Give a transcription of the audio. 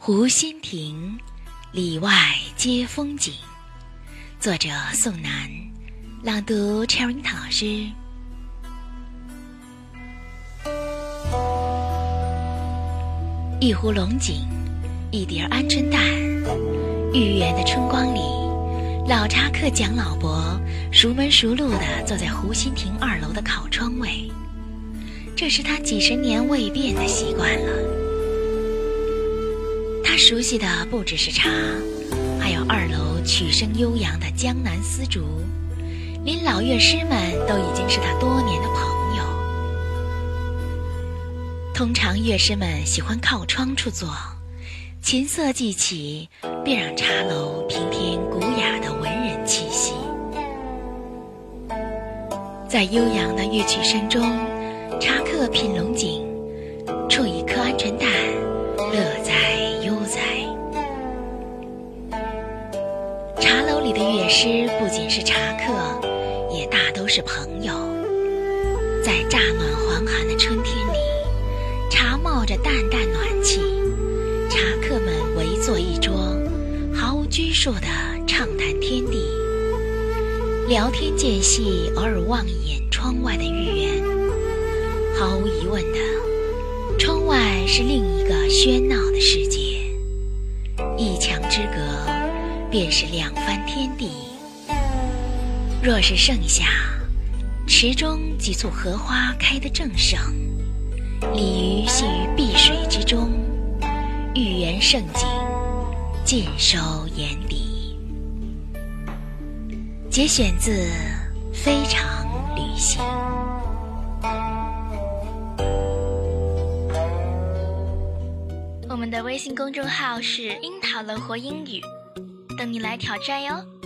湖心亭，里外皆风景。作者：宋楠，朗读：Cherry 老师。一壶龙井，一碟鹌鹑蛋。豫园的春光里，老茶客蒋老伯熟门熟路地坐在湖心亭二楼的靠窗位，这是他几十年未变的习惯了。熟悉的不只是茶，还有二楼曲声悠扬的江南丝竹，连老乐师们都已经是他多年的朋友。通常乐师们喜欢靠窗处坐，琴瑟既起，便让茶楼平添古雅的文人气息。在悠扬的乐曲声中，茶客品龙井，里的乐师不仅是茶客，也大都是朋友。在乍暖还寒的春天里，茶冒着淡淡暖气，茶客们围坐一桌，毫无拘束地畅谈天地，聊天间隙偶尔望一眼窗外的玉园。毫无疑问的，窗外是另一个喧闹的世界，便是两番天地。若是盛夏，池中几簇荷花开得正盛，鲤鱼戏于碧水之中，玉园胜景尽收眼底。节选自《非常旅行》。我们的微信公众号是“樱桃乐活英语”。等你来挑战哟！